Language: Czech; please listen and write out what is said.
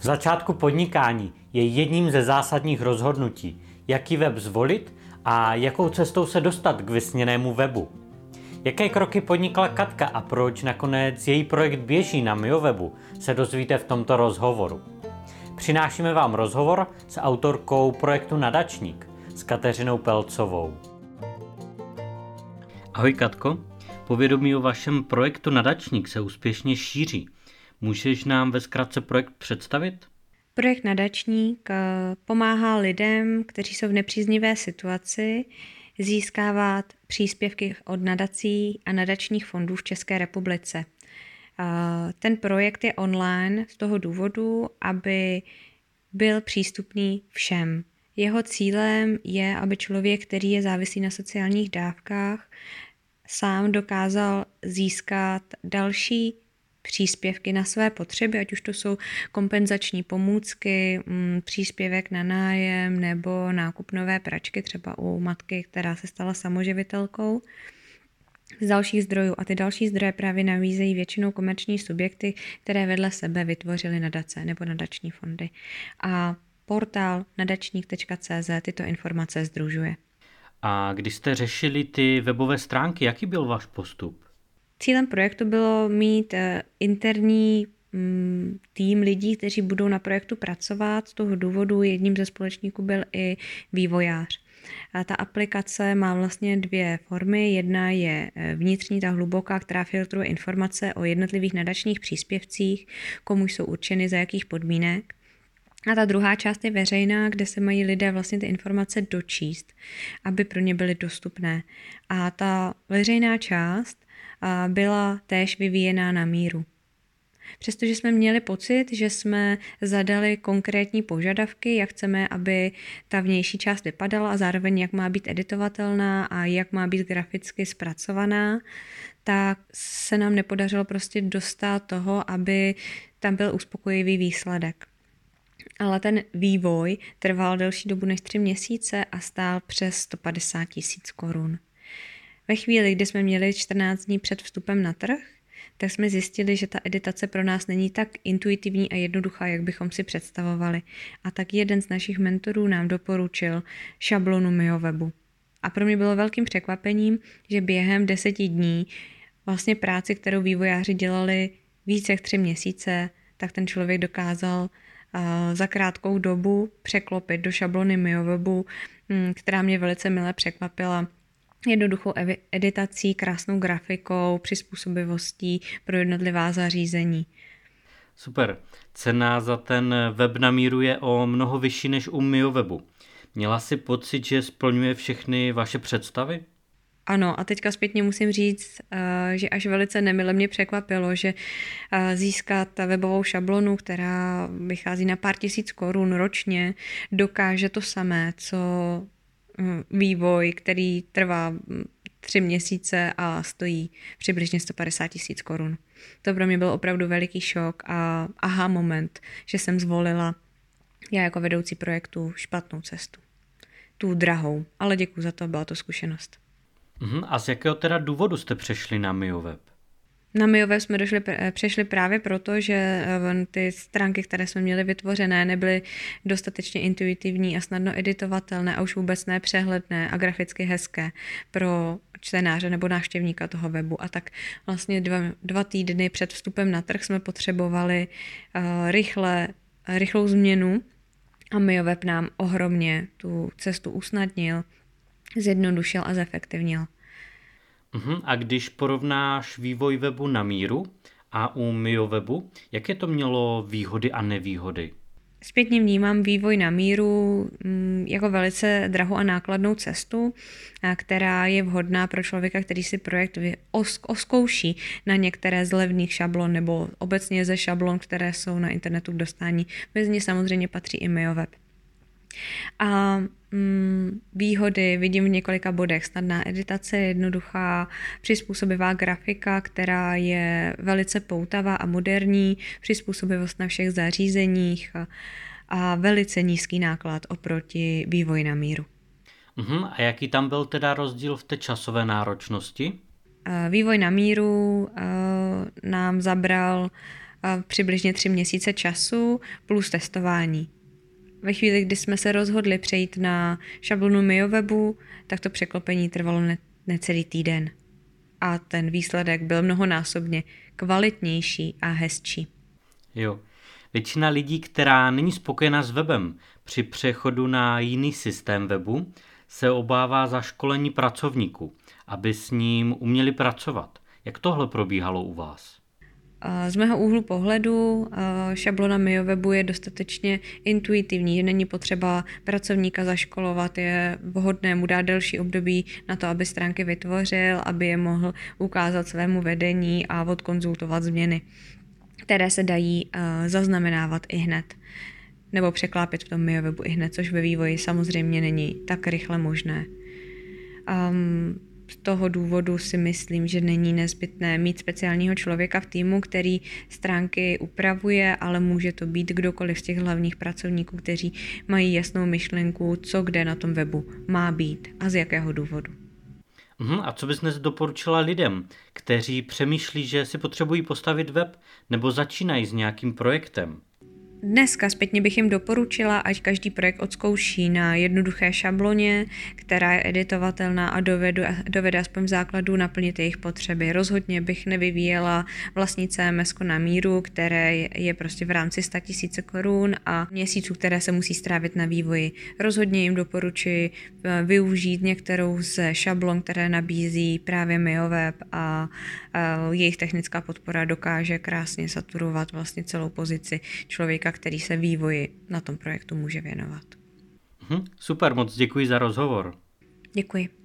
V začátku podnikání je jedním ze zásadních rozhodnutí, jaký web zvolit a jakou cestou se dostat k vysněnému webu. Jaké kroky podnikla Katka a proč nakonec její projekt běží na MioWebu, se dozvíte v tomto rozhovoru. Přinášíme vám rozhovor s autorkou projektu Nadačník, s Kateřinou Pelcovou. Ahoj Katko, povědomí o vašem projektu Nadačník se úspěšně šíří. Můžeš nám ve zkratce projekt představit? Projekt Nadačník pomáhá lidem, kteří jsou v nepříznivé situaci, získávat příspěvky od nadací a nadačních fondů v České republice. Ten projekt je online z toho důvodu, aby byl přístupný všem. Jeho cílem je, aby člověk, který je závislý na sociálních dávkách, sám dokázal získat další příspěvky na své potřeby, ať už to jsou kompenzační pomůcky, mm, příspěvek na nájem nebo nákup nové pračky, třeba u matky, která se stala samoživitelkou z dalších zdrojů. A ty další zdroje právě navízejí většinou komerční subjekty, které vedle sebe vytvořily nadace nebo nadační fondy. A portál nadačník.cz tyto informace združuje. A když jste řešili ty webové stránky, jaký byl váš postup? Cílem projektu bylo mít eh, interní mm, tým lidí, kteří budou na projektu pracovat. Z toho důvodu jedním ze společníků byl i vývojář. A ta aplikace má vlastně dvě formy. Jedna je eh, vnitřní, ta hluboká, která filtruje informace o jednotlivých nadačních příspěvcích, komu jsou určeny, za jakých podmínek. A ta druhá část je veřejná, kde se mají lidé vlastně ty informace dočíst, aby pro ně byly dostupné. A ta veřejná část byla též vyvíjená na míru. Přestože jsme měli pocit, že jsme zadali konkrétní požadavky, jak chceme, aby ta vnější část vypadala a zároveň jak má být editovatelná a jak má být graficky zpracovaná, tak se nám nepodařilo prostě dostat toho, aby tam byl uspokojivý výsledek. Ale ten vývoj trval delší dobu než tři měsíce a stál přes 150 tisíc korun. Ve chvíli, kdy jsme měli 14 dní před vstupem na trh, tak jsme zjistili, že ta editace pro nás není tak intuitivní a jednoduchá, jak bychom si představovali. A tak jeden z našich mentorů nám doporučil šablonu MioWebu. A pro mě bylo velkým překvapením, že během deseti dní vlastně práci, kterou vývojáři dělali více jak tři měsíce, tak ten člověk dokázal uh, za krátkou dobu překlopit do šablony MioWebu, um, která mě velice milé překvapila jednoduchou editací, krásnou grafikou, přizpůsobivostí pro jednotlivá zařízení. Super. Cena za ten web na míru je o mnoho vyšší než u MioWebu. Měla si pocit, že splňuje všechny vaše představy? Ano, a teďka zpětně musím říct, eh, že až velice nemile mě překvapilo, že eh, získat webovou šablonu, která vychází na pár tisíc korun ročně, dokáže to samé, co vývoj, který trvá tři měsíce a stojí přibližně 150 tisíc korun. To pro mě byl opravdu veliký šok a aha moment, že jsem zvolila já jako vedoucí projektu špatnou cestu. Tu drahou, ale děkuji za to, byla to zkušenost. Uh-huh. A z jakého teda důvodu jste přešli na MioWeb? Na Miové jsme došli, přešli právě proto, že eh, ty stránky, které jsme měli vytvořené, nebyly dostatečně intuitivní a snadno editovatelné a už vůbec nepřehledné a graficky hezké pro čtenáře nebo návštěvníka toho webu. A tak vlastně dva, dva týdny před vstupem na trh jsme potřebovali uh, rychle, rychlou změnu a MioWeb nám ohromně tu cestu usnadnil, zjednodušil a zefektivnil. Uh-huh. A když porovnáš vývoj webu na míru a u MioWebu, jaké to mělo výhody a nevýhody? Zpětně vnímám vývoj na míru mm, jako velice drahou a nákladnou cestu, která je vhodná pro člověka, který si projekt oskouší na některé z levných šablon nebo obecně ze šablon, které jsou na internetu k dostání. Mezi ně samozřejmě patří i MioWeb. A mm, výhody vidím v několika bodech. Snadná editace, jednoduchá, přizpůsobivá grafika, která je velice poutavá a moderní, přizpůsobivost na všech zařízeních a, a velice nízký náklad oproti vývoji na míru. Uhum, a jaký tam byl teda rozdíl v té časové náročnosti? Vývoj na míru nám zabral přibližně tři měsíce času plus testování. Ve chvíli, kdy jsme se rozhodli přejít na šablonu MioWebu, tak to překlopení trvalo ne- necelý týden. A ten výsledek byl mnohonásobně kvalitnější a hezčí. Jo. Většina lidí, která není spokojena s webem při přechodu na jiný systém webu, se obává za školení pracovníků, aby s ním uměli pracovat. Jak tohle probíhalo u vás? Z mého úhlu pohledu šablona MioWebu je dostatečně intuitivní, že není potřeba pracovníka zaškolovat, je vhodné mu dát delší období na to, aby stránky vytvořil, aby je mohl ukázat svému vedení a odkonzultovat změny, které se dají zaznamenávat i hned nebo překlápět v tom MioWebu i hned, což ve vývoji samozřejmě není tak rychle možné. Um, toho důvodu si myslím, že není nezbytné mít speciálního člověka v týmu, který stránky upravuje, ale může to být kdokoliv z těch hlavních pracovníků, kteří mají jasnou myšlenku, co kde na tom webu má být a z jakého důvodu. Uhum, a co bys dnes doporučila lidem, kteří přemýšlí, že si potřebují postavit web nebo začínají s nějakým projektem? Dneska zpětně bych jim doporučila, ať každý projekt odzkouší na jednoduché šabloně, která je editovatelná a dovedu, dovede aspoň v základu naplnit jejich potřeby. Rozhodně bych nevyvíjela vlastní CMS na míru, které je prostě v rámci 100 000 korun a měsíců, které se musí strávit na vývoji. Rozhodně jim doporučuji eh, využít některou z šablon, které nabízí právě MioWeb a, a jejich technická podpora dokáže krásně saturovat vlastně celou pozici člověka, člověka, který se vývoji na tom projektu může věnovat. Mhm, super, moc děkuji za rozhovor. Děkuji.